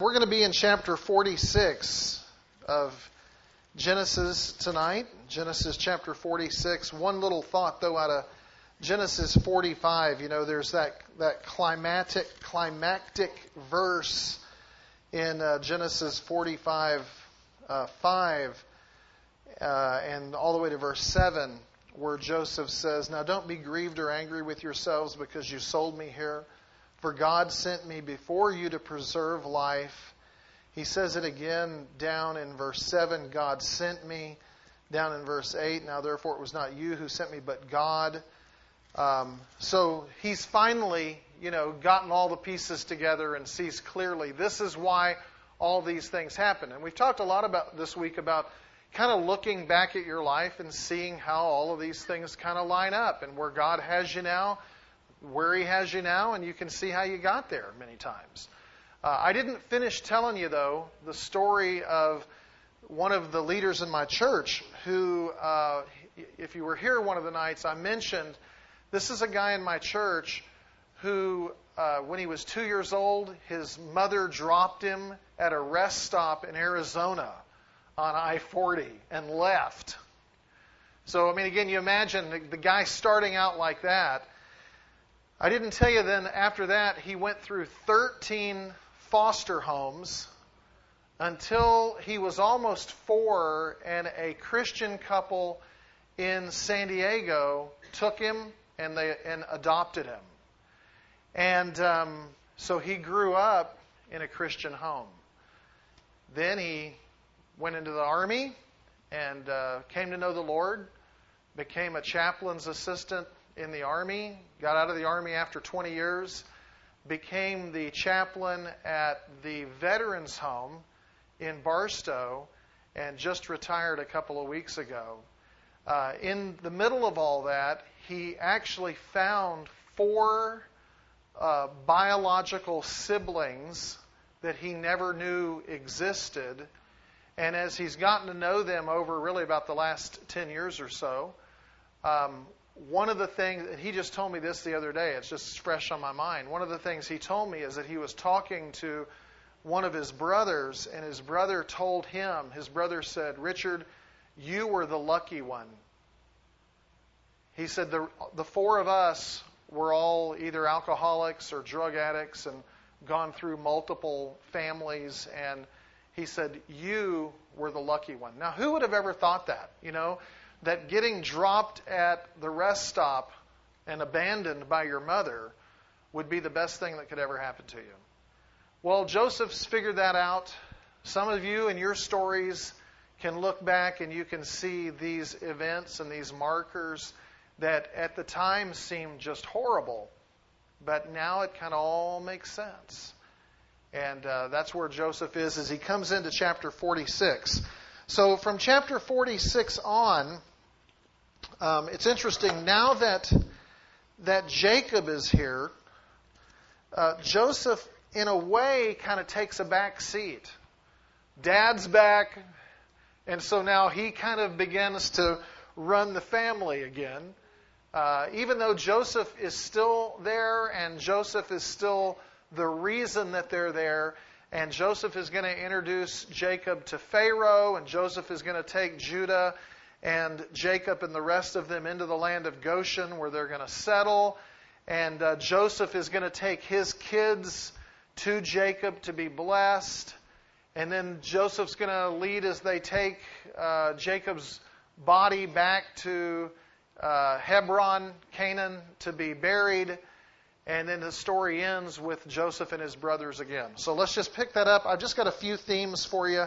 We're going to be in chapter 46 of Genesis tonight. Genesis chapter 46. One little thought, though, out of Genesis 45. You know, there's that, that climatic, climactic verse in uh, Genesis 45 uh, 5 uh, and all the way to verse 7, where Joseph says, Now don't be grieved or angry with yourselves because you sold me here for God sent me before you to preserve life. He says it again down in verse 7 God sent me. Down in verse 8, now therefore it was not you who sent me, but God. Um, so he's finally, you know, gotten all the pieces together and sees clearly this is why all these things happen. And we've talked a lot about this week about kind of looking back at your life and seeing how all of these things kind of line up and where God has you now where He has you now, and you can see how you got there many times. Uh, I didn't finish telling you, though, the story of one of the leaders in my church who, uh, if you were here one of the nights, I mentioned this is a guy in my church who, uh, when he was two years old, his mother dropped him at a rest stop in Arizona on I 40 and left. So, I mean, again, you imagine the, the guy starting out like that I didn't tell you then after that he went through 13 foster homes until he was almost four and a Christian couple in San Diego took him and they and adopted him. And um, so he grew up in a Christian home. Then he went into the army and uh, came to know the Lord, became a chaplain's assistant in the Army, got out of the Army after 20 years, became the chaplain at the Veterans Home in Barstow, and just retired a couple of weeks ago. Uh, in the middle of all that, he actually found four uh, biological siblings that he never knew existed. And as he's gotten to know them over really about the last 10 years or so, um, one of the things, he just told me this the other day, it's just fresh on my mind. One of the things he told me is that he was talking to one of his brothers, and his brother told him, his brother said, Richard, you were the lucky one. He said, the, the four of us were all either alcoholics or drug addicts and gone through multiple families, and he said, You were the lucky one. Now, who would have ever thought that? You know, that getting dropped at the rest stop and abandoned by your mother would be the best thing that could ever happen to you. Well, Joseph's figured that out. Some of you in your stories can look back and you can see these events and these markers that at the time seemed just horrible, but now it kind of all makes sense. And uh, that's where Joseph is as he comes into chapter 46. So from chapter 46 on, um, it's interesting now that that Jacob is here. Uh, Joseph, in a way, kind of takes a back seat. Dad's back, and so now he kind of begins to run the family again. Uh, even though Joseph is still there, and Joseph is still the reason that they're there, and Joseph is going to introduce Jacob to Pharaoh, and Joseph is going to take Judah and Jacob and the rest of them into the land of Goshen where they're going to settle. And uh, Joseph is going to take his kids to Jacob to be blessed. And then Joseph's going to lead as they take uh, Jacob's body back to uh, Hebron, Canaan, to be buried. And then the story ends with Joseph and his brothers again. So let's just pick that up. I've just got a few themes for you,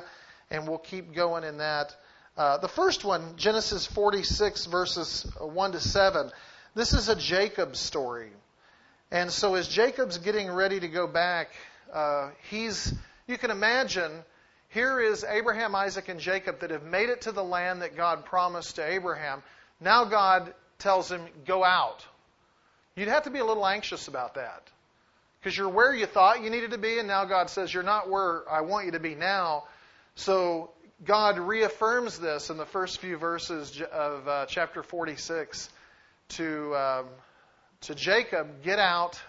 and we'll keep going in that. Uh, the first one, Genesis 46, verses 1 to 7, this is a Jacob story. And so as Jacob's getting ready to go back, uh, he's, you can imagine, here is Abraham, Isaac, and Jacob that have made it to the land that God promised to Abraham. Now God tells him, go out. You'd have to be a little anxious about that. Because you're where you thought you needed to be, and now God says, you're not where I want you to be now. So God reaffirms this in the first few verses of uh, chapter 46 to, um, to Jacob get out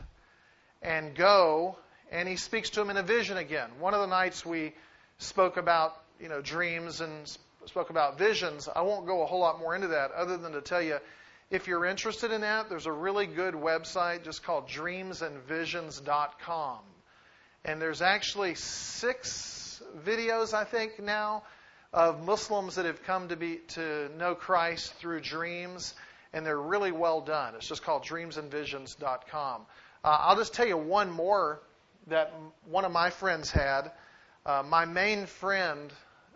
and go and he speaks to him in a vision again. One of the nights we spoke about, you know, dreams and spoke about visions. I won't go a whole lot more into that other than to tell you if you're interested in that, there's a really good website just called dreamsandvisions.com. And there's actually six videos, I think, now of Muslims that have come to be to know Christ through dreams, and they're really well done. It's just called dreamsandvisions.com. Uh, I'll just tell you one more that one of my friends had. Uh, my main friend,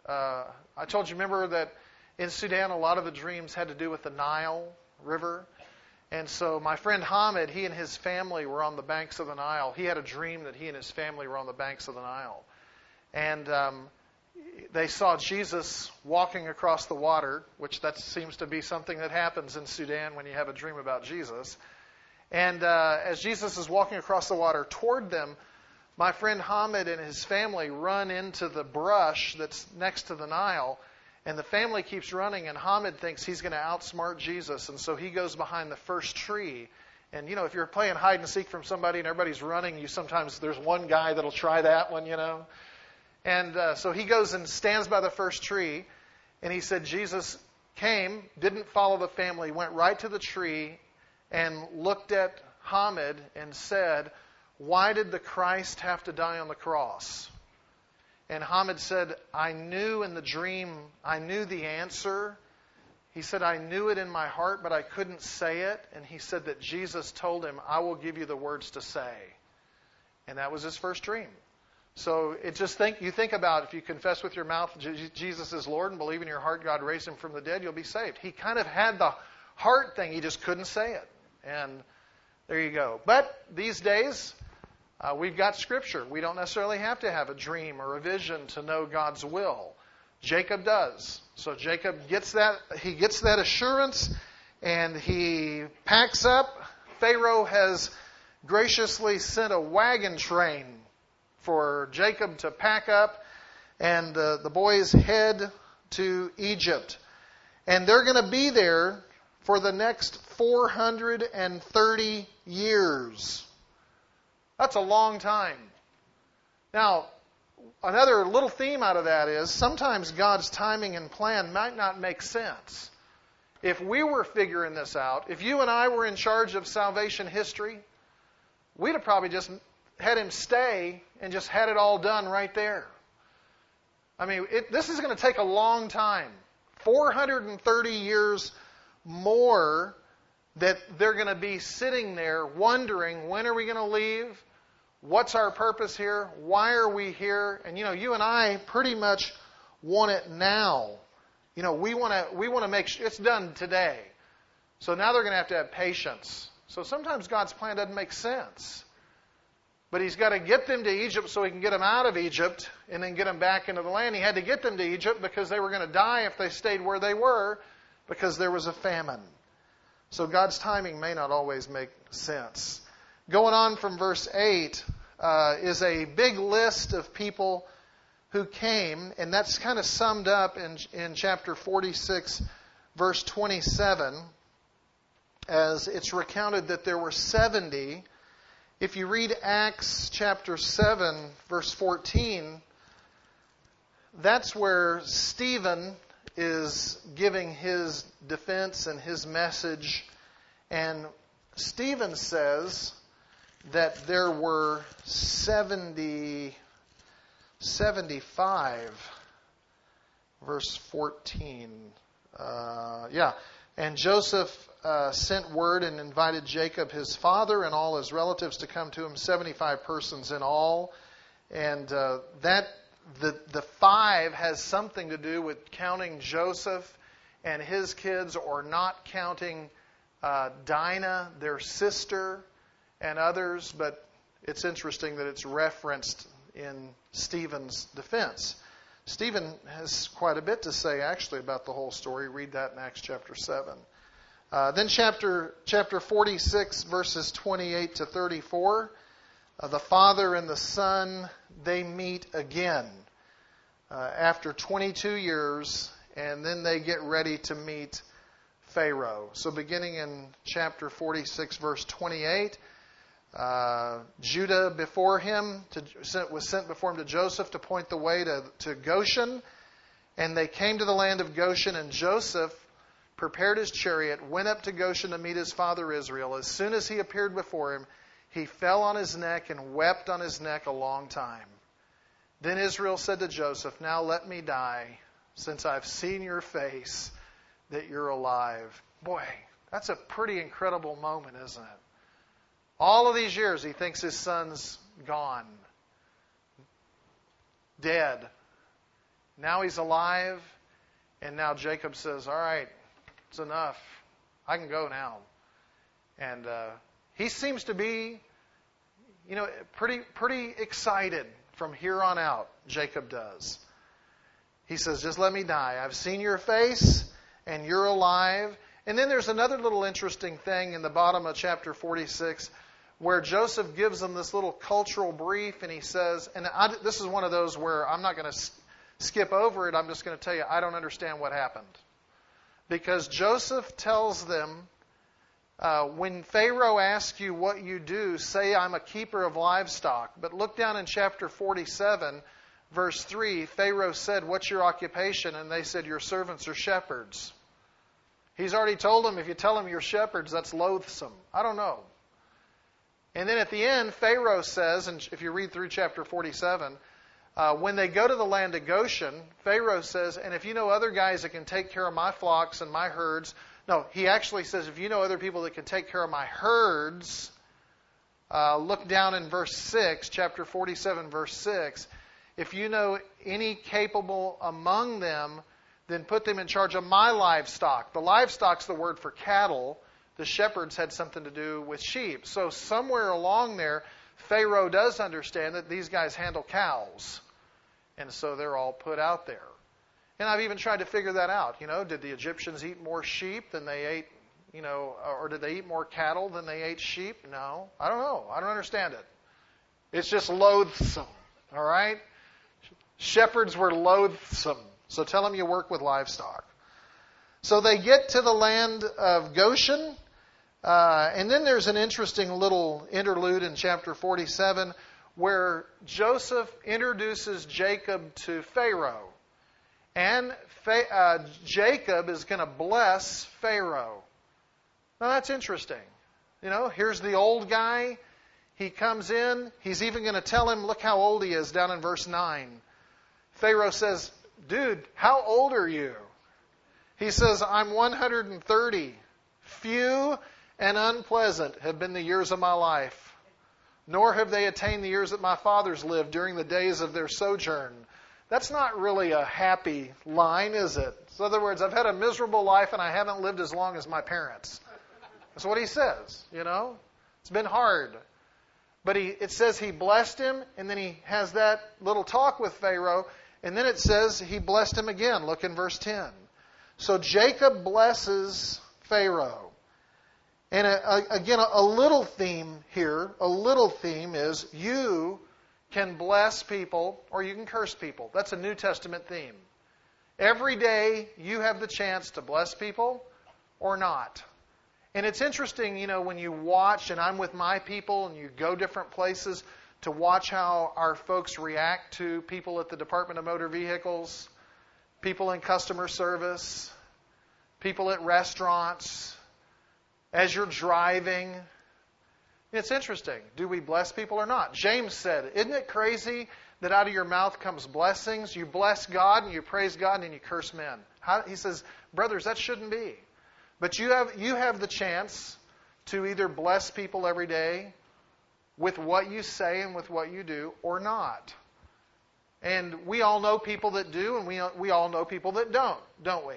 uh, I told you, remember that in Sudan a lot of the dreams had to do with the Nile River. And so my friend Hamid, he and his family were on the banks of the Nile. He had a dream that he and his family were on the banks of the Nile. And um, they saw Jesus walking across the water, which that seems to be something that happens in Sudan when you have a dream about Jesus. And uh, as Jesus is walking across the water toward them, my friend Hamid and his family run into the brush that's next to the Nile. And the family keeps running, and Hamid thinks he's going to outsmart Jesus. And so he goes behind the first tree. And, you know, if you're playing hide and seek from somebody and everybody's running, you sometimes, there's one guy that'll try that one, you know. And uh, so he goes and stands by the first tree, and he said, Jesus came, didn't follow the family, went right to the tree and looked at Hamid and said, Why did the Christ have to die on the cross? And Hamid said, I knew in the dream, I knew the answer. He said, I knew it in my heart, but I couldn't say it. And he said that Jesus told him, I will give you the words to say. And that was his first dream. So it just think you think about if you confess with your mouth Jesus is Lord and believe in your heart God raised him from the dead, you'll be saved. He kind of had the heart thing, he just couldn't say it. And there you go. But these days, uh, we've got Scripture. We don't necessarily have to have a dream or a vision to know God's will. Jacob does. So Jacob gets that. He gets that assurance, and he packs up. Pharaoh has graciously sent a wagon train for Jacob to pack up, and uh, the boys head to Egypt. And they're going to be there for the next 430 years. That's a long time. Now, another little theme out of that is sometimes God's timing and plan might not make sense. If we were figuring this out, if you and I were in charge of salvation history, we'd have probably just had him stay and just had it all done right there. I mean, it, this is going to take a long time 430 years more that they're going to be sitting there wondering when are we going to leave? What's our purpose here? Why are we here? And you know, you and I pretty much want it now. You know, we want to we want to make sure it's done today. So now they're going to have to have patience. So sometimes God's plan doesn't make sense. But he's got to get them to Egypt so he can get them out of Egypt and then get them back into the land. He had to get them to Egypt because they were going to die if they stayed where they were because there was a famine. So God's timing may not always make sense. Going on from verse 8 uh, is a big list of people who came, and that's kind of summed up in, in chapter 46, verse 27, as it's recounted that there were 70 if you read Acts chapter 7, verse 14, that's where Stephen is giving his defense and his message. And Stephen says that there were 70, 75, verse 14. Uh, yeah. And Joseph uh, sent word and invited Jacob, his father, and all his relatives to come to him, 75 persons in all. And uh, that the, the five has something to do with counting Joseph and his kids or not counting uh, Dinah, their sister, and others. But it's interesting that it's referenced in Stephen's defense. Stephen has quite a bit to say actually about the whole story. Read that in Acts chapter 7. Uh, then chapter chapter 46 verses 28 to 34 uh, the father and the son they meet again uh, after 22 years and then they get ready to meet pharaoh so beginning in chapter 46 verse 28 uh, Judah before him, to, was sent before him to Joseph to point the way to, to Goshen. And they came to the land of Goshen, and Joseph prepared his chariot, went up to Goshen to meet his father Israel. As soon as he appeared before him, he fell on his neck and wept on his neck a long time. Then Israel said to Joseph, Now let me die, since I've seen your face, that you're alive. Boy, that's a pretty incredible moment, isn't it? All of these years, he thinks his son's gone, dead. Now he's alive, and now Jacob says, All right, it's enough. I can go now. And uh, he seems to be, you know, pretty pretty excited from here on out. Jacob does. He says, "Just let me die. I've seen your face, and you're alive." And then there's another little interesting thing in the bottom of chapter 46 where Joseph gives them this little cultural brief, and he says, and I, this is one of those where I'm not going to skip over it. I'm just going to tell you I don't understand what happened because Joseph tells them uh, when Pharaoh asks you what you do, say, I'm a keeper of livestock. But look down in chapter 47, verse 3. Pharaoh said, What's your occupation? And they said, Your servants are shepherds. He's already told them, if you tell them you're shepherds, that's loathsome. I don't know. And then at the end, Pharaoh says, and if you read through chapter 47, uh, when they go to the land of Goshen, Pharaoh says, and if you know other guys that can take care of my flocks and my herds, no, he actually says, if you know other people that can take care of my herds, uh, look down in verse 6, chapter 47, verse 6. If you know any capable among them, then put them in charge of my livestock. The livestock's the word for cattle. The shepherds had something to do with sheep. So somewhere along there, Pharaoh does understand that these guys handle cows. And so they're all put out there. And I've even tried to figure that out. You know, did the Egyptians eat more sheep than they ate, you know, or did they eat more cattle than they ate sheep? No. I don't know. I don't understand it. It's just loathsome. All right? Shepherds were loathsome. So tell them you work with livestock. So they get to the land of Goshen. Uh, and then there's an interesting little interlude in chapter 47 where Joseph introduces Jacob to Pharaoh. And uh, Jacob is going to bless Pharaoh. Now that's interesting. You know, here's the old guy. He comes in. He's even going to tell him, look how old he is down in verse 9. Pharaoh says, Dude, how old are you? He says, I'm 130. Few and unpleasant have been the years of my life nor have they attained the years that my fathers lived during the days of their sojourn. That's not really a happy line, is it? So in other words, I've had a miserable life and I haven't lived as long as my parents. That's what he says, you know? It's been hard. But he, it says he blessed him, and then he has that little talk with Pharaoh, and then it says he blessed him again. Look in verse 10. So Jacob blesses Pharaoh. And a, a, again, a, a little theme here, a little theme is you can bless people or you can curse people. That's a New Testament theme. Every day you have the chance to bless people or not. And it's interesting, you know, when you watch, and I'm with my people, and you go different places to watch how our folks react to people at the Department of Motor Vehicles, people in customer service, people at restaurants, as you're driving. It's interesting. Do we bless people or not? James said, Isn't it crazy that out of your mouth comes blessings? You bless God and you praise God and you curse men. How, he says, Brothers, that shouldn't be. But you have, you have the chance to either bless people every day with what you say and with what you do or not. And we all know people that do, and we, we all know people that don't, don't we?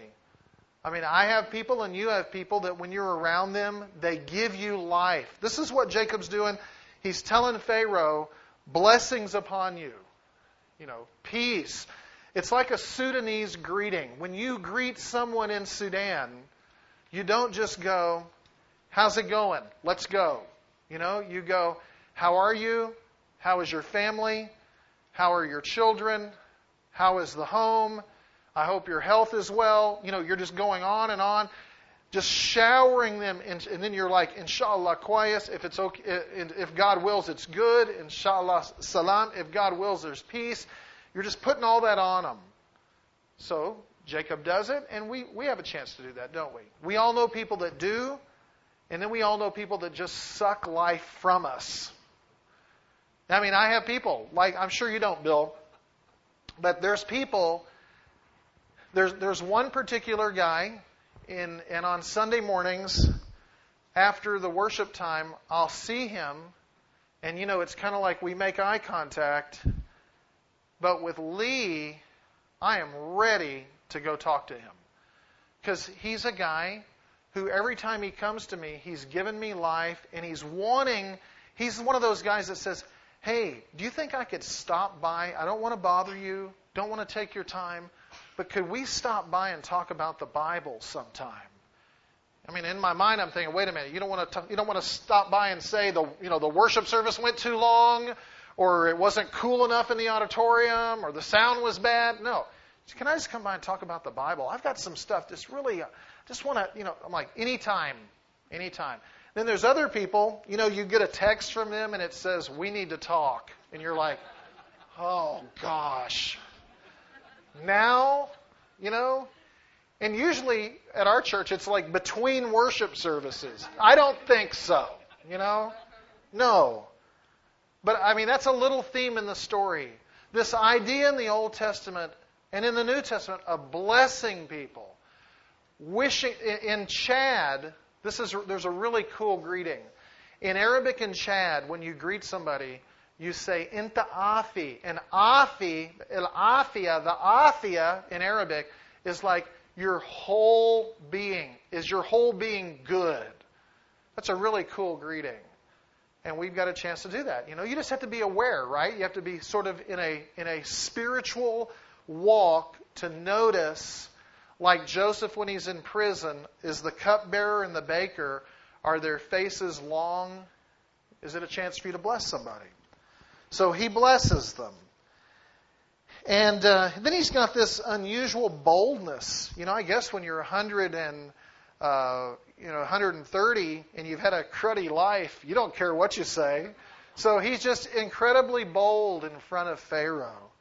I mean, I have people and you have people that when you're around them, they give you life. This is what Jacob's doing. He's telling Pharaoh, blessings upon you. You know, peace. It's like a Sudanese greeting. When you greet someone in Sudan, you don't just go, How's it going? Let's go. You know, you go, How are you? How is your family? How are your children? How is the home? I hope your health is well. You know, you're just going on and on. just showering them, in, and then you're like, Inshallah, quiet. If it's okay, if God wills, it's good. Inshallah, salam. If God wills, there's peace. You're just putting all that on them. So Jacob does it, and we, we have a chance to do that, don't we? We all know people that do, and then we all know people that just suck life from us. I mean, I have people, like, I'm sure you don't, Bill, but there's people, there's, there's one particular guy, in, and on Sunday mornings, after the worship time, I'll see him, and you know, it's kind of like we make eye contact, but with Lee, I am ready to go talk to him. Because he's a guy who every time he comes to me, he's given me life and he's wanting, he's one of those guys that says, Hey, do you think I could stop by? I don't want to bother you, don't want to take your time, but could we stop by and talk about the Bible sometime? I mean, in my mind, I'm thinking, wait a minute, you don't want to, you don't want to stop by and say the, you know, the worship service went too long, or it wasn't cool enough in the auditorium, or the sound was bad. No, can I just come by and talk about the Bible? I've got some stuff that's really, just want to, you know, I'm like, anytime, anytime. Then there's other people, you know, you get a text from them and it says, we need to talk. And you're like, oh gosh. Now, you know, and usually at our church it's like between worship services. I don't think so, you know? No. But I mean, that's a little theme in the story. This idea in the Old Testament and in the New Testament of blessing people. Wishing in Chad, this is there's a really cool greeting. In Arabic and Chad, when you greet somebody, you say inta afi. And afi, el afia, the afia in Arabic is like your whole being. Is your whole being good? That's a really cool greeting. And we've got a chance to do that. You know, you just have to be aware, right? You have to be sort of in a in a spiritual walk to notice, like Joseph when he's in prison, is the cupbearer and the baker, are their faces long? Is it a chance for you to bless somebody? So he blesses them. And uh, then he's got this unusual boldness. You know, I guess when you're 100 and uh, you know 130 and you've had a cruddy life, you don't care what you say. So he's just incredibly bold in front of Pharaoh.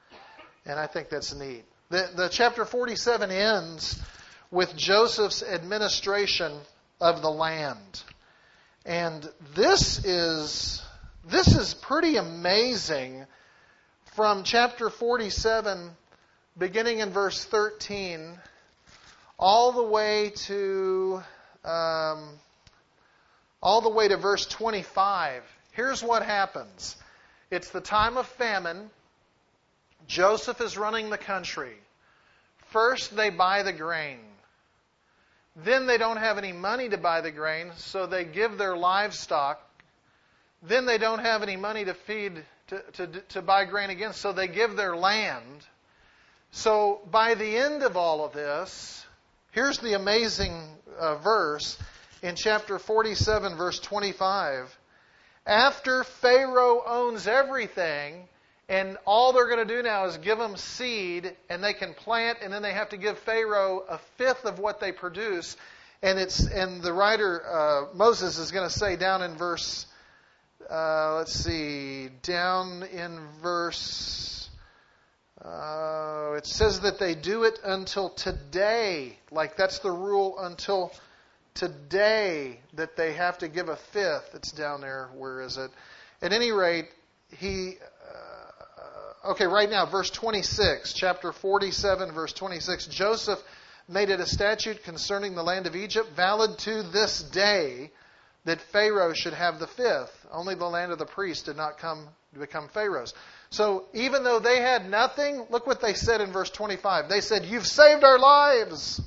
And I think that's neat. The, the chapter 47 ends with Joseph's administration of the land. And this is this is pretty amazing from chapter 47 beginning in verse 13 all the way to um, all the way to verse 25 here's what happens. It's the time of famine Joseph is running the country. First, they buy the grain. Then they don't have any money to buy the grain, so they give their livestock. Then they don't have any money to feed, to, to, to buy grain again, so they give their land. So by the end of all of this, here's the amazing uh, verse in chapter 47, verse 25. After Pharaoh owns everything, and all they're going to do now is give them seed, and they can plant, and then they have to give Pharaoh a fifth of what they produce. And it's and the writer uh, Moses is going to say down in verse, uh, let's see, down in verse, uh, it says that they do it until today. Like that's the rule until today that they have to give a fifth. It's down there. Where is it? At any rate, he okay, right now, verse 26, chapter 47, verse 26. Joseph made it a statute concerning the land of Egypt, valid to this day, that Pharaoh should have the fifth. Only the land of the priests did not come to become Pharaoh's. So even though they had nothing, look what they said in verse 25. They said, You've saved our lives.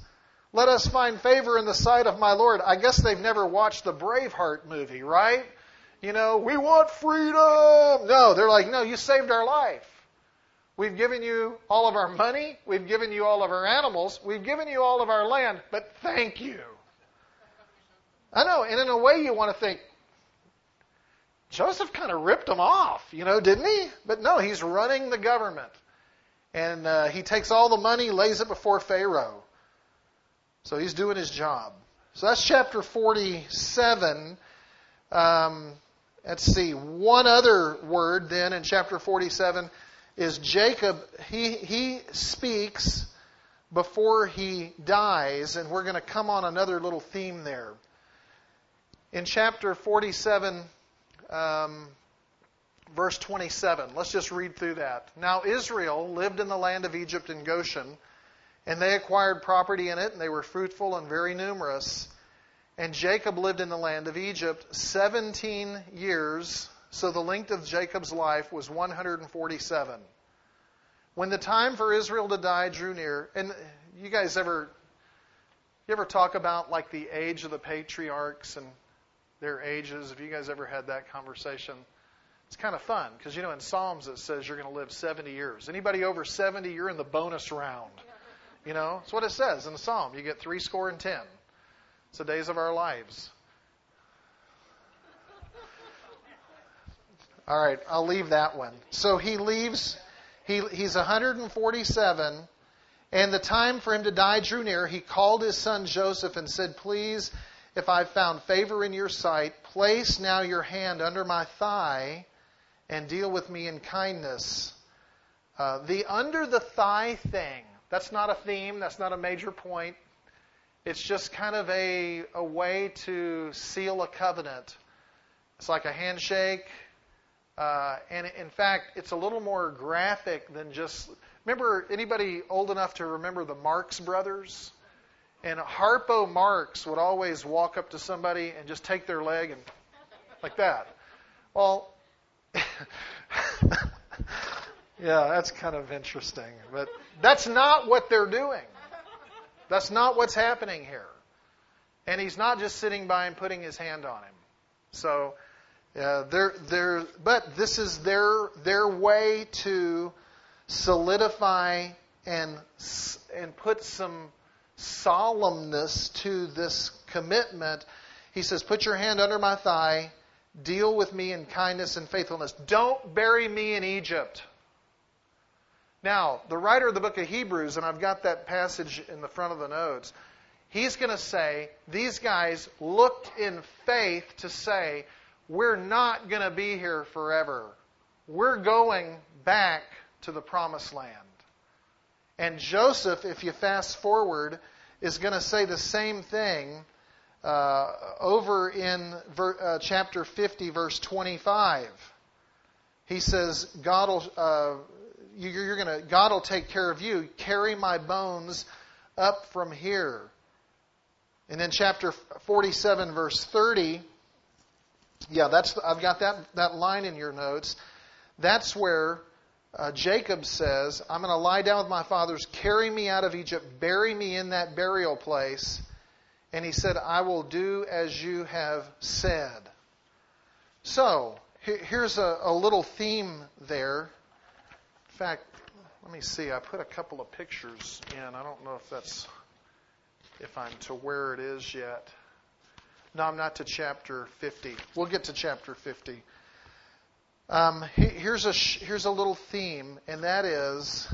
Let us find favor in the sight of my Lord. I guess they've never watched the Braveheart movie, right? You know, we want freedom. No, they're like, no, you saved our life. We've given you all of our money. We've given you all of our animals. We've given you all of our land, but thank you. I know, and in a way you want to think, Joseph kind of ripped them off, you know, didn't he? But no, he's running the government. And uh, he takes all the money, lays it before Pharaoh. So he's doing his job. So that's chapter 47. Um, let's see. One other word then in chapter 47 is Jacob. He, he speaks before he dies, and we're going to come on another little theme there. In chapter 47, um, verse 27, let's just read through that. Now, Israel lived in the land of Egypt in Goshen, and they acquired property in it, and they were fruitful and very numerous. And Jacob lived in the land of Egypt 17 years, so the length of Jacob's life was 147. When the time for Israel to die drew near, and you guys ever you ever talk about like the age of the patriarchs and their ages? Have you guys ever had that conversation? It's kind of fun because you know in Psalms it says you're going to live 70 years. Anybody over 70, you're in the bonus round. You know, that's what it says in the Psalm. You get three score and ten. It's the days of our lives. All right, I'll leave that one. So he leaves he, he's 147, and the time for him to die drew near. He called his son Joseph and said, Please, if I've found favor in your sight, place now your hand under my thigh and deal with me in kindness. Uh, the under the thigh thing, that's not a theme, that's not a major point. It's just kind of a, a way to seal a covenant. It's like a handshake. Uh, and in fact, it's a little more graphic than just. Remember, anybody old enough to remember the Marx brothers? And Harpo Marx would always walk up to somebody and just take their leg and like that. Well, yeah, that's kind of interesting. But that's not what they're doing. That's not what's happening here. And he's not just sitting by and putting his hand on him. So uh, they're, they're, but this is their, their way to solidify and, and put some solemnness to this commitment. He says, Put your hand under my thigh, deal with me in kindness and faithfulness. Don't bury me in Egypt. Now, the writer of the book of Hebrews, and I've got that passage in the front of the notes, he's going to say, These guys looked in faith to say, we're not going to be here forever. We're going back to the promised land. And Joseph, if you fast forward, is going to say the same thing uh, over in ver, uh, chapter 50, verse 25. He says, God will, uh, you're going to, God will take care of you. Carry my bones up from here. And then chapter 47, verse 30, yeah, that's I've got that that line in your notes. That's where uh, Jacob says, "I'm going to lie down with my fathers, carry me out of Egypt, bury me in that burial place." And he said, "I will do as you have said." So here's a, a little theme there. In fact, let me see. I put a couple of pictures in. I don't know if that's if I'm to where it is yet. No, I'm not to chapter 50. We'll get to chapter 50. Um, here's a here's a little theme, and that is,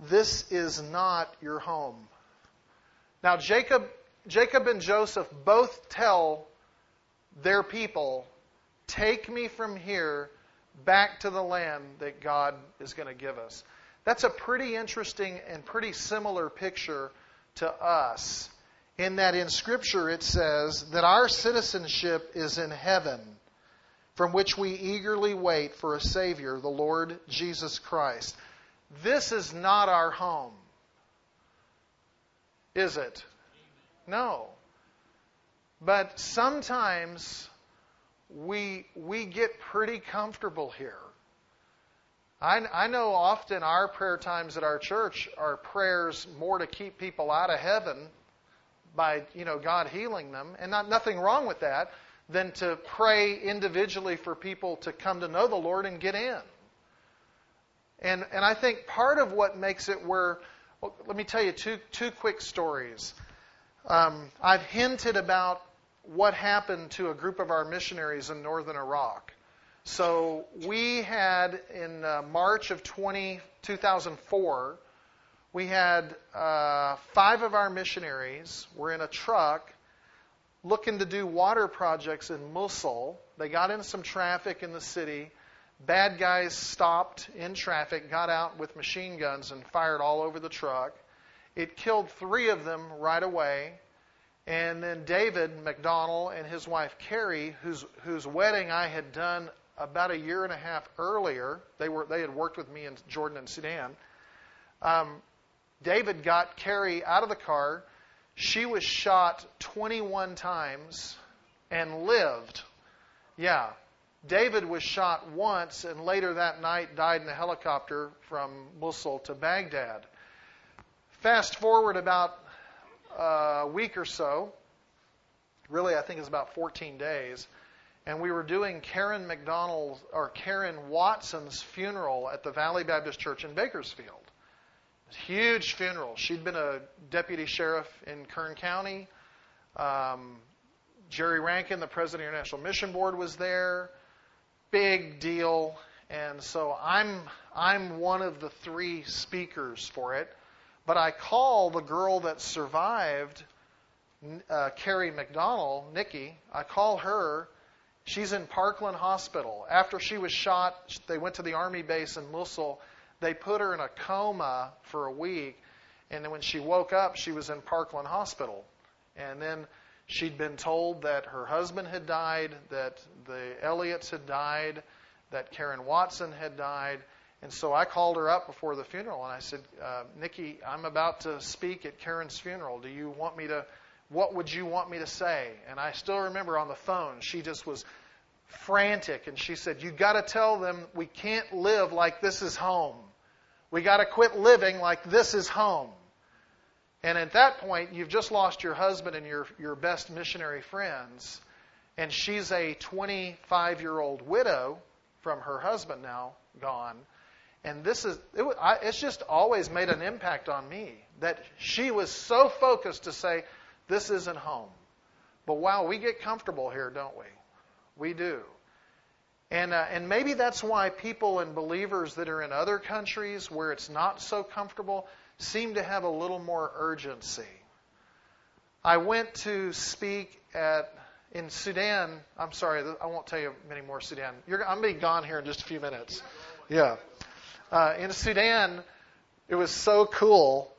this is not your home. Now Jacob Jacob and Joseph both tell their people, "Take me from here back to the land that God is going to give us." That's a pretty interesting and pretty similar picture to us in that in Scripture it says that our citizenship is in heaven, from which we eagerly wait for a Savior, the Lord Jesus Christ. This is not our home, is it? No. But sometimes we, we get pretty comfortable here. I, I know often our prayer times at our church are prayers more to keep people out of heaven by you know God healing them, and not nothing wrong with that, than to pray individually for people to come to know the Lord and get in. And and I think part of what makes it where well, let me tell you two two quick stories. Um, I've hinted about what happened to a group of our missionaries in northern Iraq. So we had in uh, March of 20, 2004 we had uh, five of our missionaries were in a truck looking to do water projects in Mosul. They got in some traffic in the city. Bad guys stopped in traffic, got out with machine guns, and fired all over the truck. It killed three of them right away. And then David McDonnell and his wife Carrie, whose, whose wedding I had done about a year and a half earlier, they, were, they had worked with me in Jordan and Sudan. Um, David got Carrie out of the car. She was shot 21 times and lived. Yeah. David was shot once and later that night died in a helicopter from Mosul to Baghdad. Fast forward about a week or so, really, I think it's about 14 days, and we were doing Karen McDonnell or Karen Watson's funeral at the Valley Baptist Church in Bakersfield. Huge funeral. She'd been a deputy sheriff in Kern County. Um, Jerry Rankin, the president of the International Mission Board, was there. Big deal. And so I'm I'm one of the three speakers for it. But I call the girl that survived, uh, Carrie McDonnell, Nikki. I call her. She's in Parkland Hospital. After she was shot, they went to the army base in Mosul. They put her in a coma for a week, and then when she woke up, she was in Parkland Hospital. And then she'd been told that her husband had died, that the Elliotts had died, that Karen Watson had died. And so I called her up before the funeral and I said, uh, Nikki, I'm about to speak at Karen's funeral. Do you want me to, what would you want me to say? And I still remember on the phone, she just was frantic and she said, You got to tell them we can't live like this is home. We got to quit living like this is home. And at that point, you've just lost your husband and your, your best missionary friends. And she's a 25 year old widow from her husband now gone. And this is, it, I, it's just always made an impact on me that she was so focused to say, this isn't home. But wow, we get comfortable here, don't we? We do. And, uh, and maybe that's why people and believers that are in other countries where it's not so comfortable seem to have a little more urgency. I went to speak at in Sudan. I'm sorry, I won't tell you many more Sudan. You're, I'm going to be gone here in just a few minutes. Yeah. Uh, in Sudan, it was so cool.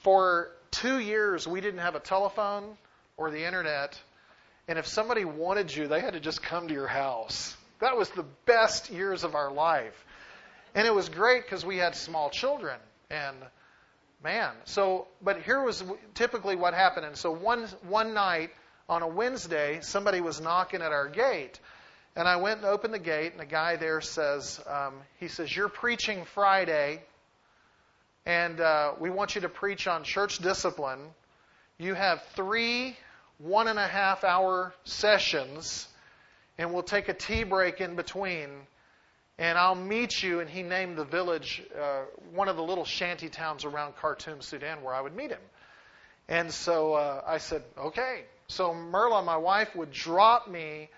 For two years, we didn't have a telephone or the internet. And if somebody wanted you, they had to just come to your house. That was the best years of our life. And it was great because we had small children. And man, so, but here was typically what happened. And so one, one night on a Wednesday, somebody was knocking at our gate. And I went and opened the gate, and the guy there says, um, he says, You're preaching Friday, and uh, we want you to preach on church discipline. You have three one and a half hour sessions, and we'll take a tea break in between. And I'll meet you. And he named the village, uh, one of the little shanty towns around Khartoum, Sudan, where I would meet him. And so uh, I said, okay. So Merla, my wife, would drop me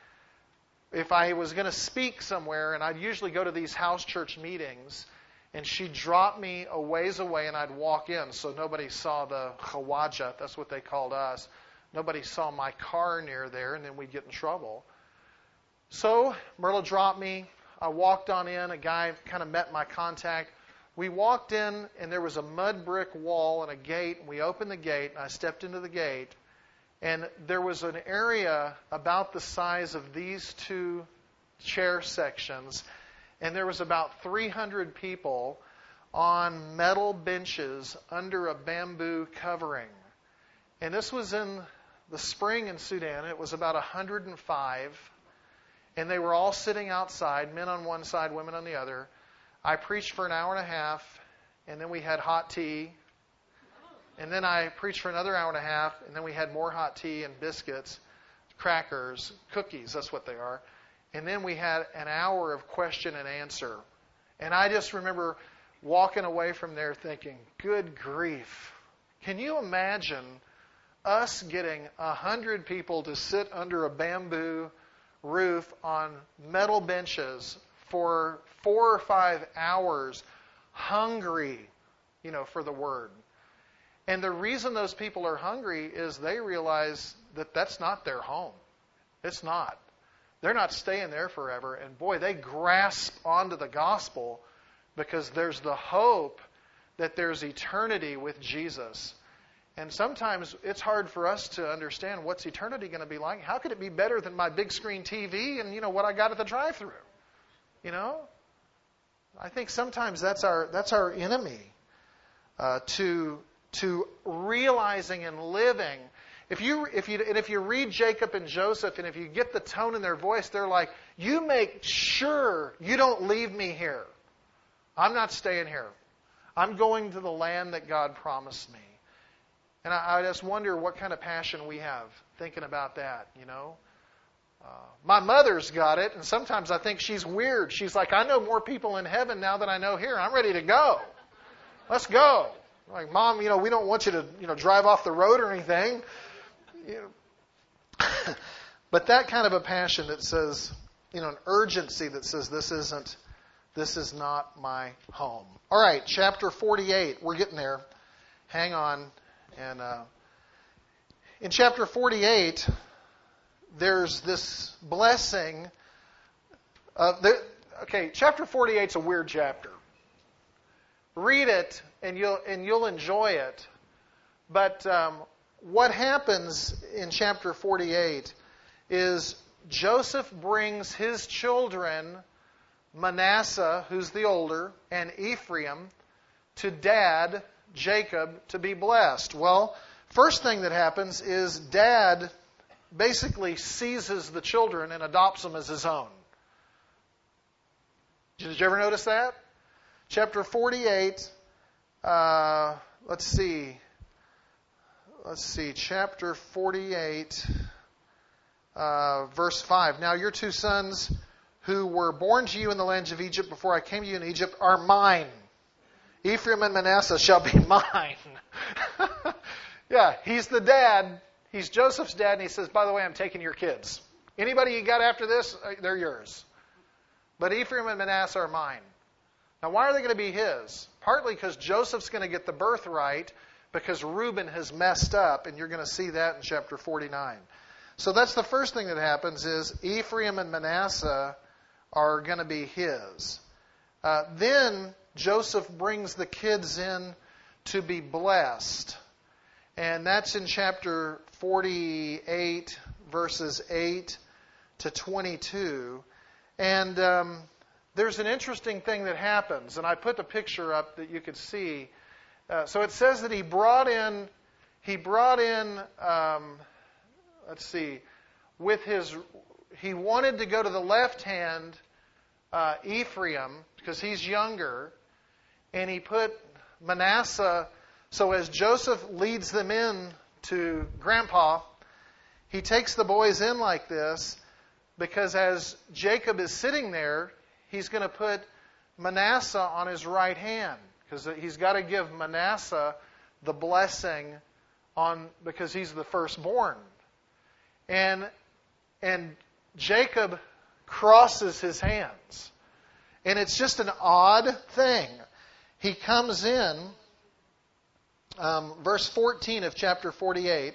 if I was going to speak somewhere, and I'd usually go to these house church meetings, and she'd drop me a ways away, and I'd walk in so nobody saw the khawaja, that's what they called us. Nobody saw my car near there, and then we'd get in trouble. So Merla dropped me. I walked on in. A guy kind of met my contact. We walked in, and there was a mud brick wall and a gate. And we opened the gate, and I stepped into the gate. And there was an area about the size of these two chair sections, and there was about 300 people on metal benches under a bamboo covering. And this was in the spring in Sudan. It was about 105. And they were all sitting outside, men on one side, women on the other. I preached for an hour and a half, and then we had hot tea and then I preached for another hour and a half, and then we had more hot tea and biscuits, crackers, cookies, that's what they are. And then we had an hour of question and answer. And I just remember walking away from there thinking, good grief. Can you imagine us getting a hundred people to sit under a bamboo roof on metal benches for four or five hours, hungry, you know, for the word? And the reason those people are hungry is they realize that that's not their home. It's not. They're not staying there forever. And boy, they grasp onto the gospel because there's the hope that there's eternity with Jesus. And sometimes it's hard for us to understand what's eternity going to be like. How could it be better than my big screen TV and you know what I got at the drive-through? You know, I think sometimes that's our that's our enemy uh, to to realizing and living. If you if you and if you read Jacob and Joseph and if you get the tone in their voice, they're like, "You make sure you don't leave me here. I'm not staying here. I'm going to the land that God promised me." And I, I just wonder what kind of passion we have thinking about that. You know. Uh, my mother's got it, and sometimes I think she's weird. She's like, I know more people in heaven now than I know here. I'm ready to go. Let's go. Like, mom, you know, we don't want you to, you know, drive off the road or anything. You know. but that kind of a passion that says, you know, an urgency that says this isn't, this is not my home. All right, chapter 48. We're getting there. Hang on. And uh, in chapter 48, there's this blessing. The, okay, chapter 48 is a weird chapter. Read it and you'll and you'll enjoy it. But um, what happens in chapter 48 is Joseph brings his children, Manasseh, who's the older, and Ephraim, to dad, Jacob, to be blessed. Well, first thing that happens is dad basically seizes the children and adopts them as his own. Did you ever notice that? Chapter 48, uh, let's see. Let's see, chapter 48, uh, verse 5. Now your two sons who were born to you in the lands of Egypt before I came to you in Egypt are mine. Ephraim and Manasseh shall be mine. yeah, he's the dad. He's Joseph's dad, and he says, By the way, I'm taking your kids. Anybody you got after this, uh, they're yours. But Ephraim and Manasseh are mine. Now, why are they going to be his? Partly because Joseph's going to get the birthright because Reuben has messed up, and you're going to see that in chapter 49. So that's the first thing that happens is Ephraim and Manasseh are going to be his. Uh, then Joseph brings the kids in to be blessed. And that's in chapter 48, verses 8 to 22. And um, there's an interesting thing that happens, and I put the picture up that you could see. Uh, so it says that he brought in, he brought in, um, let's see, with his, he wanted to go to the left hand, uh, Ephraim, because he's younger, and he put Manasseh. So as Joseph leads them in to Grandpa, he takes the boys in like this because as Jacob is sitting there, he's going to put Manasseh on his right hand because he's got to give Manasseh the blessing on because he's the firstborn. And and Jacob crosses his hands. And it's just an odd thing. He comes in, um, verse 14 of chapter 48.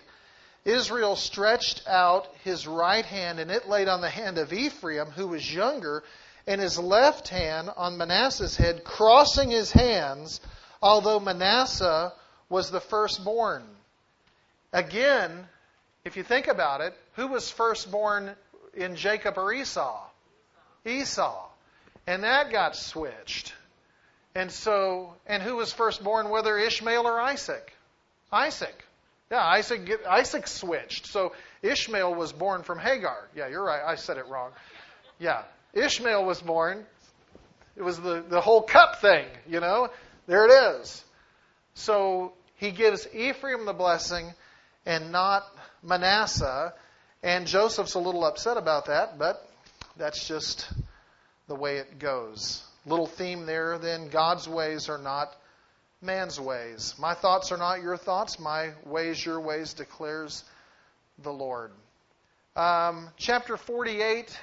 Israel stretched out his right hand, and it laid on the hand of Ephraim, who was younger, and his left hand on Manasseh's head, crossing his hands, although Manasseh was the firstborn. Again, if you think about it, who was firstborn in Jacob or Esau? Esau. And that got switched. And so, and who was firstborn, whether Ishmael or Isaac? Isaac. Yeah, Isaac, Isaac switched. So Ishmael was born from Hagar. Yeah, you're right. I said it wrong. Yeah, Ishmael was born, it was the, the whole cup thing, you know? There it is. So he gives Ephraim the blessing and not Manasseh. And Joseph's a little upset about that, but that's just the way it goes. Little theme there then God's ways are not man's ways. My thoughts are not your thoughts, my ways, your ways, declares the Lord. Um, chapter 48,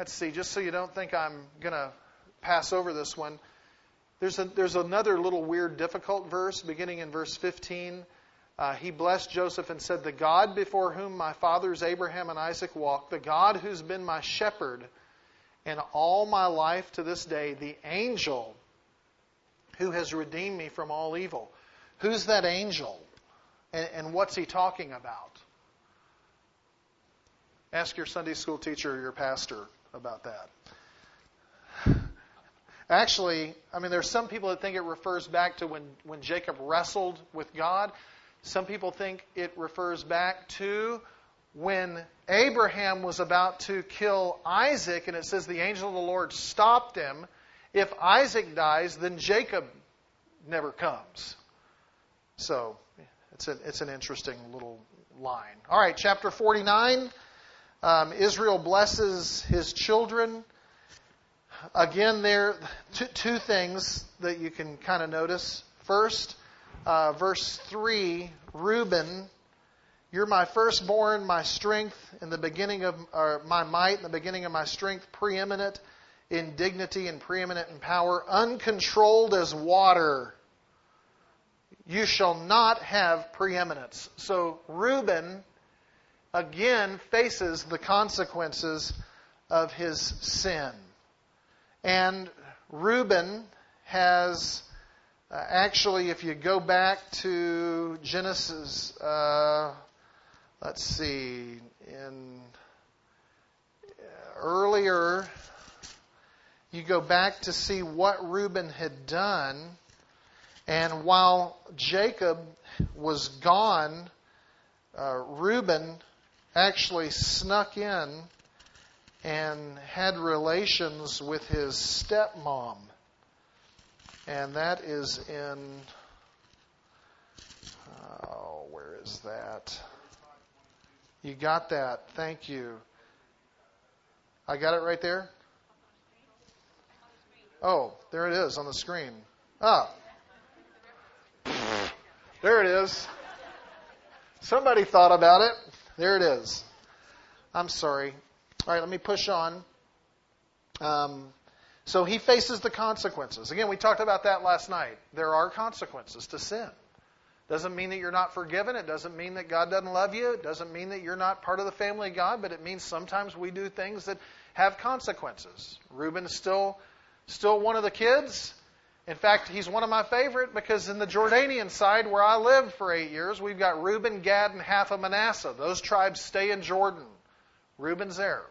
Let's see, just so you don't think I'm going to pass over this one. There's, a, there's another little weird, difficult verse beginning in verse 15. uh, he blessed Joseph and said, The God before whom my fathers Abraham and Isaac walked, the God who's been my shepherd in all my life to this day, the angel who has redeemed me from all evil. Who's that angel? And, and what's he talking about? Ask your Sunday school teacher or your pastor about that. Actually, I mean, there's some people that think it refers back to when, when Jacob wrestled with God. Some people think it refers back to when Abraham was about to kill Isaac, and it says the angel of the Lord stopped him. If Isaac dies, then Jacob never comes. So it's, a, it's an interesting little line. All right, chapter 49. Um, Israel blesses his children. Again, there two, two things that you can kind of notice. First, uh, verse 3 Reuben, you're my firstborn, my strength in the beginning of my might, in the beginning of my strength, preeminent in dignity and preeminent in power, uncontrolled as water. You shall not have preeminence. So Reuben again faces the consequences of his sin. And Reuben has uh, actually, if you go back to Genesis, uh, let's see, in uh, earlier, you go back to see what Reuben had done. And while Jacob was gone, uh, Reuben actually snuck in and had relations with his stepmom and that is in. Oh, where is that? You got that. Thank you. I got it right there? Oh, there it is on the screen. Ah. There it is. Somebody thought about it. There it is. I'm sorry. All right, let me push on. Um, so he faces the consequences. Again, we talked about that last night. There are consequences to sin. Doesn't mean that you're not forgiven. It doesn't mean that God doesn't love you. It doesn't mean that you're not part of the family of God, but it means sometimes we do things that have consequences. Reuben is still still one of the kids. In fact, he's one of my favorite because in the Jordanian side where I lived for eight years, we've got Reuben, Gad, and half of Manasseh. Those tribes stay in Jordan. Reuben's there.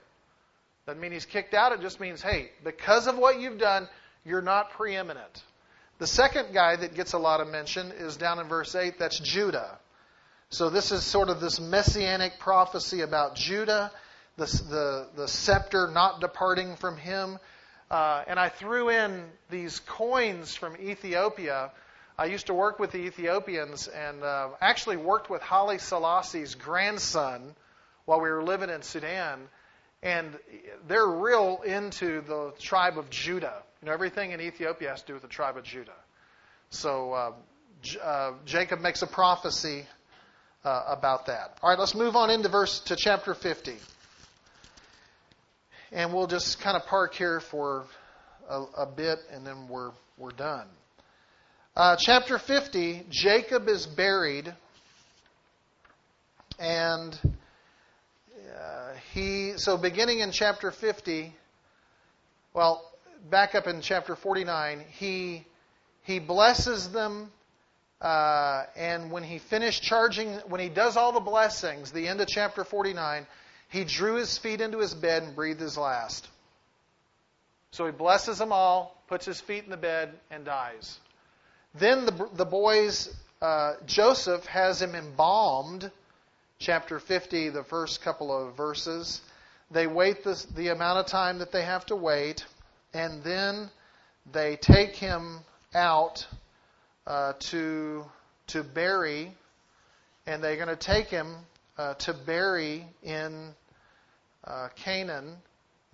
Doesn't mean he's kicked out. It just means, hey, because of what you've done, you're not preeminent. The second guy that gets a lot of mention is down in verse 8. That's Judah. So this is sort of this messianic prophecy about Judah, the, the, the scepter not departing from him. Uh, and I threw in these coins from Ethiopia. I used to work with the Ethiopians and uh, actually worked with Haile Selassie's grandson while we were living in Sudan and they're real into the tribe of Judah. You know, everything in Ethiopia has to do with the tribe of Judah. So uh, J- uh, Jacob makes a prophecy uh, about that. All right, let's move on into verse to chapter 50, and we'll just kind of park here for a, a bit, and then we're we're done. Uh, chapter 50, Jacob is buried, and he so beginning in chapter 50, well, back up in chapter 49, he he blesses them, uh, and when he finished charging, when he does all the blessings, the end of chapter 49, he drew his feet into his bed and breathed his last. So he blesses them all, puts his feet in the bed, and dies. Then the, the boys, uh, Joseph has him embalmed chapter 50, the first couple of verses. They wait the, the amount of time that they have to wait, and then they take him out uh, to to bury, and they're going to take him uh, to bury in uh, Canaan,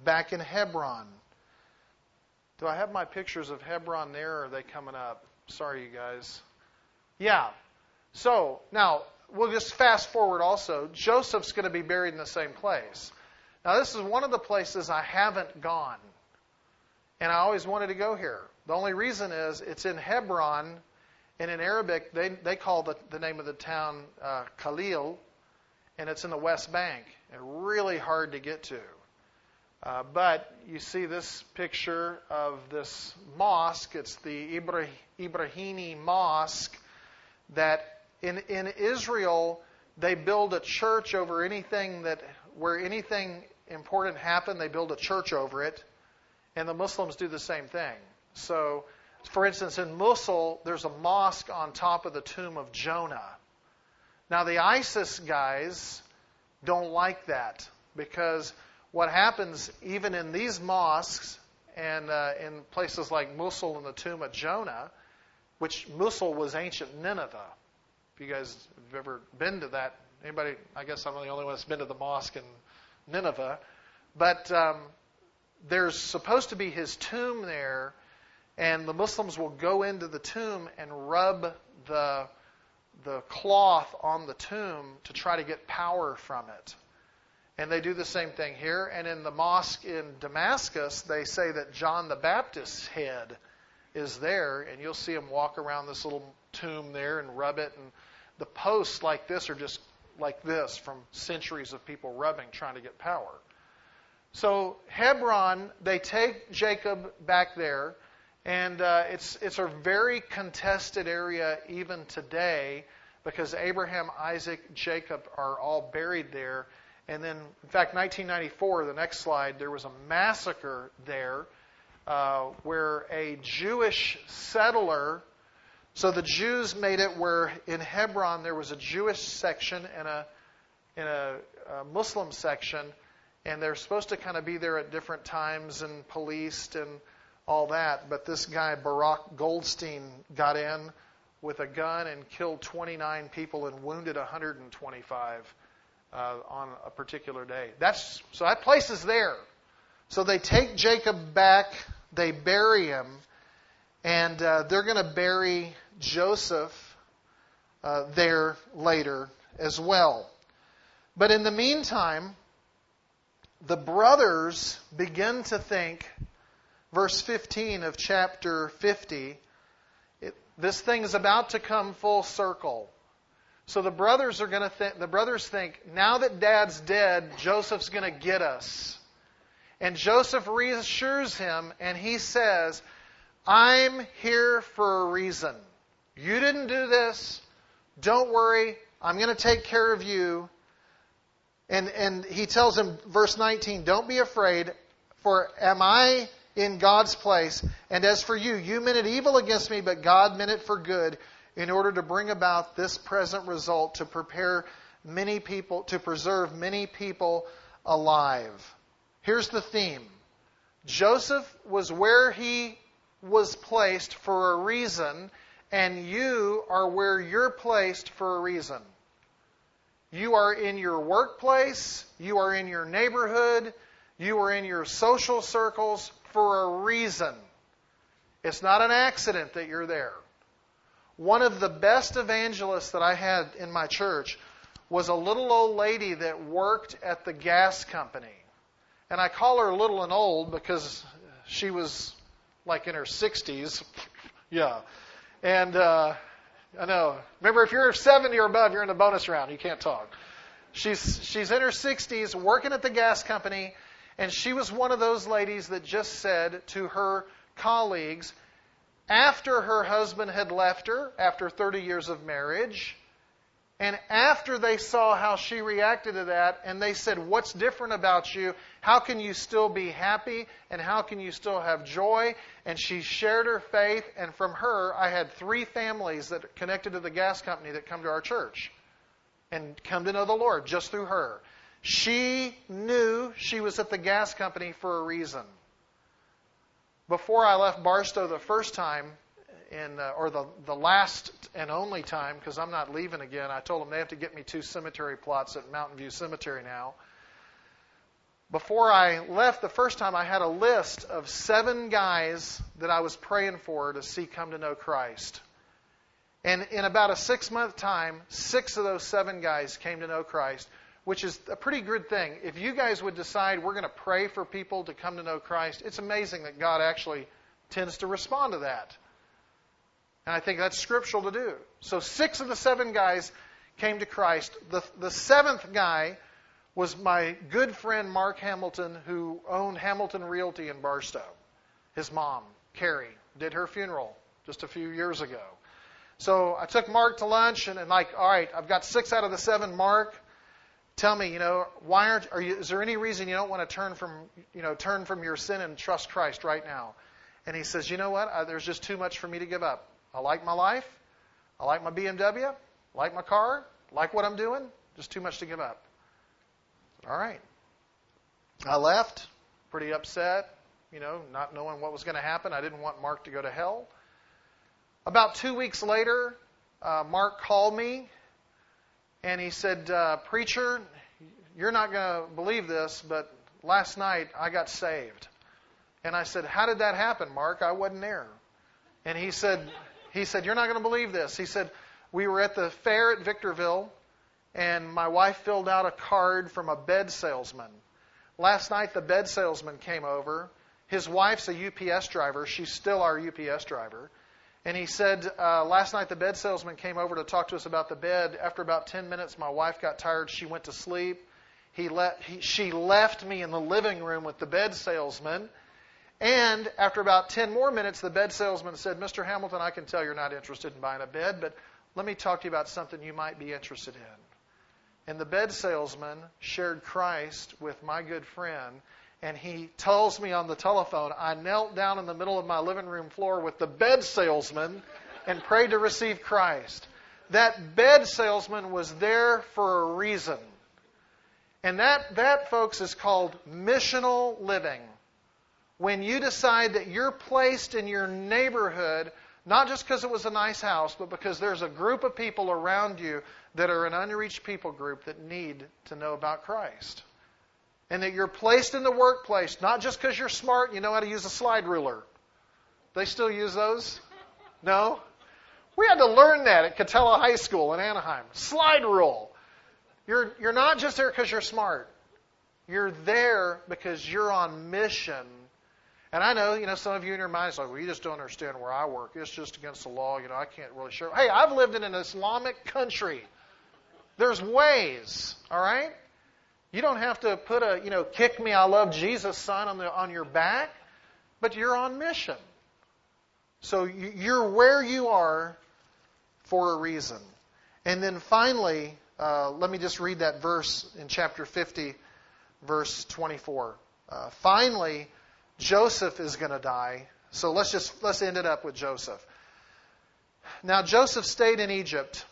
back in Hebron. Do I have my pictures of Hebron there, or are they coming up? Sorry, you guys. Yeah. So now we'll just fast forward also. Joseph's going to be buried in the same place. Now, this is one of the places I haven't gone. And I always wanted to go here. The only reason is it's in Hebron, And in Arabic, they, they call the, the name of the town uh, Khalil, and it's in the West Bank, and really hard to get to. Uh, but you see this picture of this mosque. It's the Ibrah- Ibrahimi Mosque that in, in Israel, they build a church over anything that, where anything important happened, they build a church over it. And the Muslims do the same thing. So, for instance, in Mosul, there's a mosque on top of the tomb of Jonah. Now, the ISIS guys don't like that because what happens even in these mosques and uh, in places like Mosul and the tomb of Jonah, which Mosul was ancient Nineveh. If you guys have ever been to that, anybody? I guess I'm the only one that's been to the mosque in Nineveh, but um, there's supposed to be his tomb there, and the Muslims will go into the tomb and rub the the cloth on the tomb to try to get power from it. And they do the same thing here. And in the mosque in Damascus, they say that John the Baptist's head is there, and you'll see him walk around this little tomb there and rub it. And the posts like this are just like this from centuries of people rubbing, trying to get power. So Hebron, they take Jacob back there, and uh, it's it's a very contested area even today because Abraham, Isaac, Jacob are all buried there. And then, in fact, 1994, the next slide, there was a massacre there uh, where a Jewish settler. So the Jews made it where in Hebron there was a Jewish section and a in a, a Muslim section, and they're supposed to kind of be there at different times and policed and all that. But this guy Baruch Goldstein got in with a gun and killed 29 people and wounded 125 uh, on a particular day. That's so that place is there. So they take Jacob back, they bury him, and uh, they're going to bury Joseph uh, there later as well. But in the meantime, the brothers begin to think, verse 15 of chapter 50, it, this thing is about to come full circle. So the brothers are going to think, the brothers think, now that dad's dead, Joseph's going to get us. And Joseph reassures him and he says, I'm here for a reason. You didn't do this. Don't worry. I'm going to take care of you. And, and he tells him, verse 19, don't be afraid, for am I in God's place? And as for you, you meant it evil against me, but God meant it for good in order to bring about this present result to prepare many people, to preserve many people alive. Here's the theme Joseph was where he was placed for a reason, and you are where you're placed for a reason. You are in your workplace, you are in your neighborhood, you are in your social circles for a reason. It's not an accident that you're there. One of the best evangelists that I had in my church was a little old lady that worked at the gas company. And I call her little and old because she was like in her 60s. yeah. And uh, I know. Remember, if you're 70 or above, you're in the bonus round. You can't talk. She's, she's in her 60s working at the gas company. And she was one of those ladies that just said to her colleagues, after her husband had left her, after 30 years of marriage, and after they saw how she reacted to that, and they said, What's different about you? How can you still be happy? And how can you still have joy? And she shared her faith, and from her, I had three families that connected to the gas company that come to our church and come to know the Lord just through her. She knew she was at the gas company for a reason before I left Barstow the first time, in, uh, or the, the last and only time, because I'm not leaving again, I told them they have to get me two cemetery plots at Mountain View Cemetery now. Before I left the first time, I had a list of seven guys that I was praying for to see come to know Christ. And in about a six month time, six of those seven guys came to know Christ which is a pretty good thing. If you guys would decide we're going to pray for people to come to know Christ, it's amazing that God actually tends to respond to that. And I think that's scriptural to do. So six of the seven guys came to Christ. The, the seventh guy was my good friend Mark Hamilton, who owned Hamilton Realty in Barstow. His mom, Carrie, did her funeral just a few years ago. So I took Mark to lunch and, and like, all right, I've got six out of the seven. Mark, tell me, you know, why aren't? Are you, is there any reason you don't want to turn from, you know, turn from your sin and trust Christ right now? And he says, you know what? There's just too much for me to give up. I like my life. I like my BMW. I like my car. I like what I'm doing. Just too much to give up. All right. I left, pretty upset, you know, not knowing what was going to happen. I didn't want Mark to go to hell. About two weeks later, uh, Mark called me and he said, uh, Preacher, you're not going to believe this, but last night I got saved. And I said, How did that happen, Mark? I wasn't there. And he said, he said, You're not going to believe this. He said, We were at the fair at Victorville, and my wife filled out a card from a bed salesman. Last night, the bed salesman came over. His wife's a UPS driver. She's still our UPS driver. And he said, uh, Last night the bed salesman came over to talk to us about the bed. After about 10 minutes, my wife got tired. She went to sleep. He let, he, she left me in the living room with the bed salesman. And after about 10 more minutes, the bed salesman said, Mr. Hamilton, I can tell you're not interested in buying a bed, but let me talk to you about something you might be interested in. And the bed salesman shared Christ with my good friend, and he tells me on the telephone, I knelt down in the middle of my living room floor with the bed salesman and prayed to receive Christ. That bed salesman was there for a reason. And that, that, folks, is called missional living. When you decide that you're placed in your neighborhood, not just because it was a nice house, but because there's a group of people around you that are an unreached people group that need to know about Christ. And that you're placed in the workplace, not just because you're smart and you know how to use a slide ruler. They still use those? No? We had to learn that at Katella High School in Anaheim. Slide rule. You're, you're not just there because you're smart. You're there because you're on mission. And I know, you know, some of you in your mind is like, well, you just don't understand where I work. It's just against the law. You know, I can't really show. Hey, I've lived in an Islamic country. There's ways, all right? You don't have to put a, you know, kick me, I love Jesus sign on, the, on your back, but you're on mission. So you're where you are for a reason. And then finally, uh, let me just read that verse in chapter 50, verse 24. Uh, finally, Joseph is going to die. So let's just let's end it up with Joseph. Now Joseph stayed in Egypt,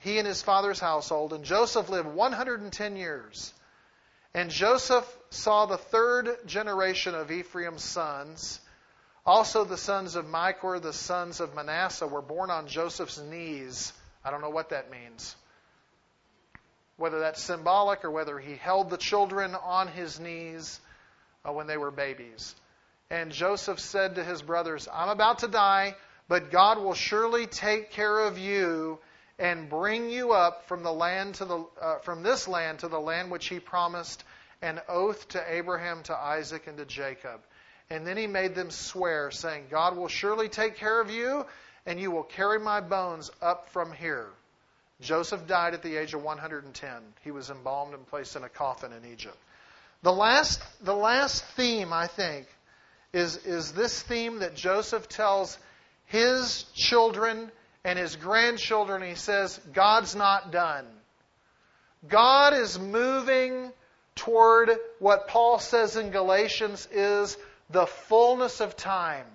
he and his father's household, and Joseph lived 110 years. And Joseph saw the third generation of Ephraim's sons. Also, the sons of Machir, the sons of Manasseh, were born on Joseph's knees. I don't know what that means. Whether that's symbolic or whether he held the children on his knees uh, when they were babies. And Joseph said to his brothers, I'm about to die, but God will surely take care of you and bring you up from the land to the uh, from this land to the land which he promised an oath to Abraham to Isaac and to Jacob. And then he made them swear saying God will surely take care of you and you will carry my bones up from here. Joseph died at the age of 110 he was embalmed and placed in a coffin in Egypt the last the last theme I think is is this theme that Joseph tells his children and his grandchildren, he says, God's not done. God is moving toward what Paul says in Galatians is the fullness of time.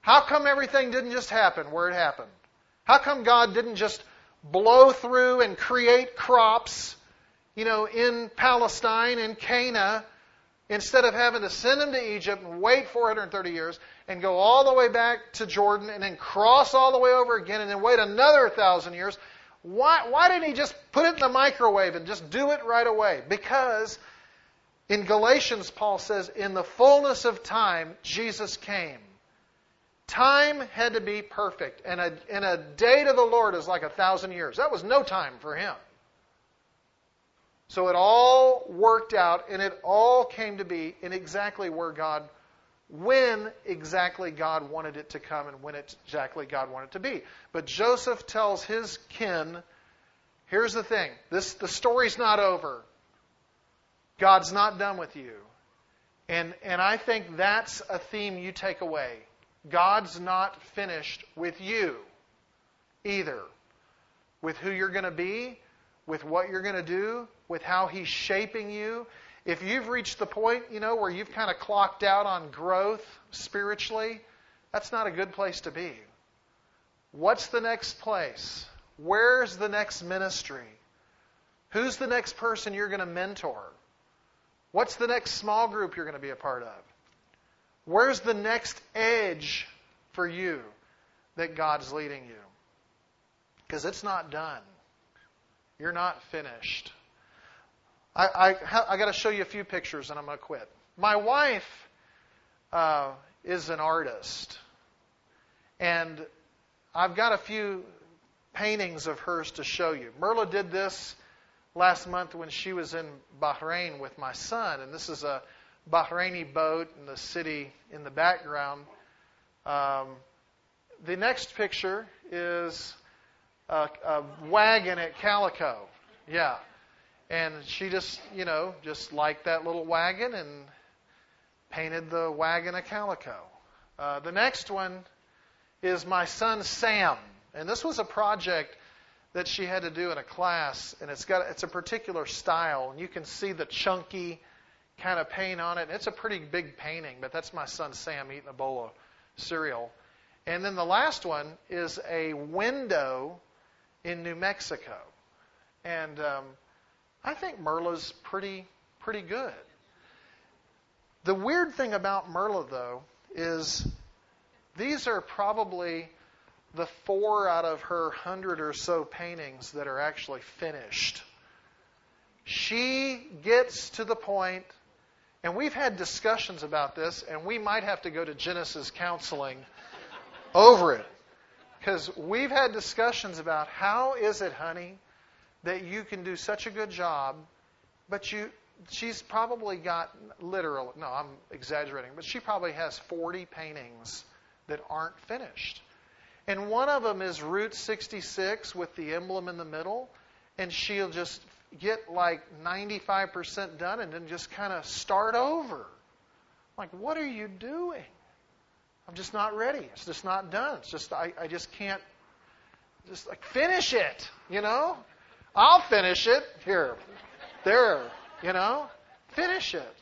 How come everything didn't just happen where it happened? How come God didn't just blow through and create crops, you know, in Palestine, in Cana, instead of having to send them to Egypt and wait 430 years and go all the way back to Jordan and then cross all the way over again and then wait another thousand years. Why, why didn't he just put it in the microwave and just do it right away? Because in Galatians, Paul says, in the fullness of time, Jesus came. Time had to be perfect, and a, and a day to the Lord is like a thousand years. That was no time for him. So it all worked out, and it all came to be in exactly where God when exactly God wanted it to come and when exactly God wanted it to be. But Joseph tells his kin, here's the thing, this the story's not over. God's not done with you. And and I think that's a theme you take away. God's not finished with you either. With who you're going to be, with what you're going to do, with how he's shaping you. If you've reached the point, you know, where you've kind of clocked out on growth spiritually, that's not a good place to be. What's the next place? Where's the next ministry? Who's the next person you're going to mentor? What's the next small group you're going to be a part of? Where's the next edge for you that God's leading you? Because it's not done. You're not finished. I, I, I got to show you a few pictures and I'm going to quit. My wife uh, is an artist. And I've got a few paintings of hers to show you. Merla did this last month when she was in Bahrain with my son. And this is a Bahraini boat and the city in the background. Um, the next picture is a, a wagon at Calico. Yeah. And she just, you know, just liked that little wagon and painted the wagon a calico. Uh, the next one is my son Sam. And this was a project that she had to do in a class, and it's got it's a particular style, and you can see the chunky kind of paint on it. It's a pretty big painting, but that's my son Sam eating a bowl of cereal. And then the last one is a window in New Mexico. And um, I think Merla's pretty pretty good. The weird thing about Merla, though, is these are probably the four out of her hundred or so paintings that are actually finished. She gets to the point, and we've had discussions about this, and we might have to go to Genesis counseling over it. Because we've had discussions about how is it, honey, that you can do such a good job, but you she's probably got literal no, I'm exaggerating, but she probably has 40 paintings that aren't finished. And one of them is Route 66 with the emblem in the middle, and she'll just get like 95% done and then just kind of start over. Like, what are you doing? I'm just not ready. It's just not done. It's just I, I just can't just like finish it, you know? I'll finish it. Here. There, you know? Finish it.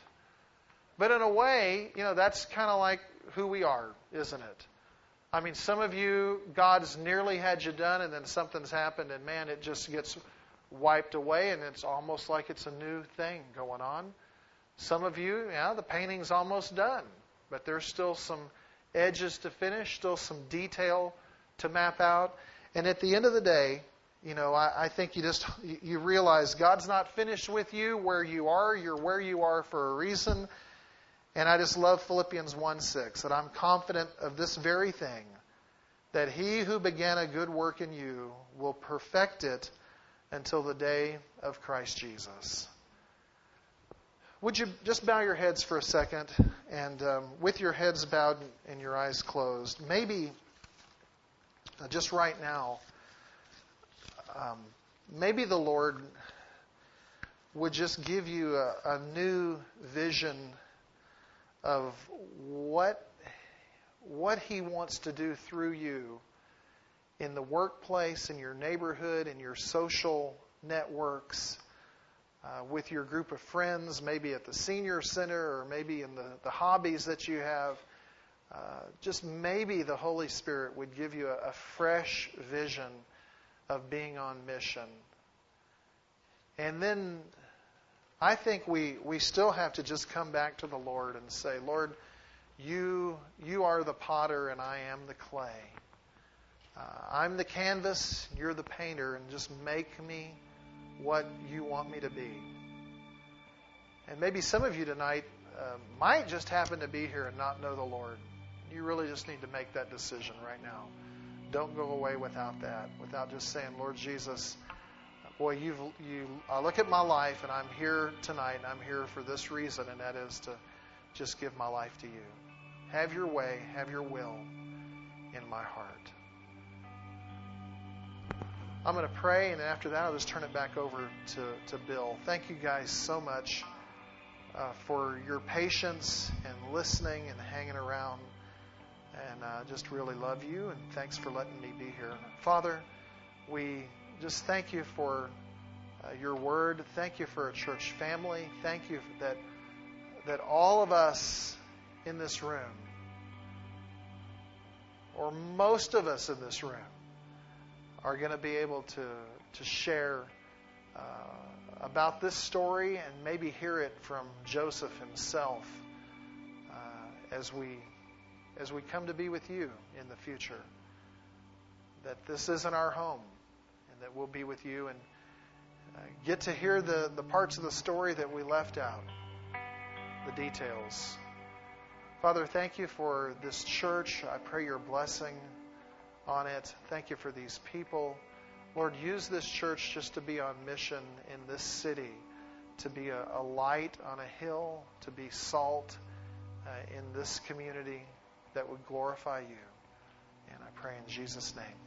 But in a way, you know, that's kind of like who we are, isn't it? I mean, some of you, God's nearly had you done, and then something's happened, and man, it just gets wiped away, and it's almost like it's a new thing going on. Some of you, yeah, the painting's almost done, but there's still some edges to finish, still some detail to map out. And at the end of the day, you know, I, I think you just you realize God's not finished with you where you are. You're where you are for a reason. And I just love Philippians 1 6, that I'm confident of this very thing, that he who began a good work in you will perfect it until the day of Christ Jesus. Would you just bow your heads for a second and um, with your heads bowed and your eyes closed, maybe uh, just right now, um, maybe the Lord would just give you a, a new vision of what what He wants to do through you in the workplace, in your neighborhood, in your social networks uh, with your group of friends, maybe at the senior center or maybe in the, the hobbies that you have. Uh, just maybe the Holy Spirit would give you a, a fresh vision of being on mission. And then I think we, we still have to just come back to the Lord and say, Lord, you, you are the potter and I am the clay. Uh, I'm the canvas, you're the painter, and just make me what you want me to be. And maybe some of you tonight uh, might just happen to be here and not know the Lord. You really just need to make that decision right now. Don't go away without that, without just saying, Lord Jesus, boy, you've, you, I look at my life and I'm here tonight and I'm here for this reason, and that is to just give my life to you. Have your way, have your will in my heart. I'm going to pray, and after that, I'll just turn it back over to, to Bill. Thank you guys so much uh, for your patience and listening and hanging around. And uh, just really love you, and thanks for letting me be here. Father, we just thank you for uh, your word. Thank you for a church family. Thank you that that all of us in this room, or most of us in this room, are going to be able to to share uh, about this story and maybe hear it from Joseph himself uh, as we as we come to be with you in the future. That this isn't our home, and that we'll be with you and uh, get to hear the, the parts of the story that we left out, the details. Father, thank you for this church. I pray your blessing on it. Thank you for these people. Lord, use this church just to be on mission in this city, to be a, a light on a hill, to be salt uh, in this community that would glorify you. And I pray in Jesus' name.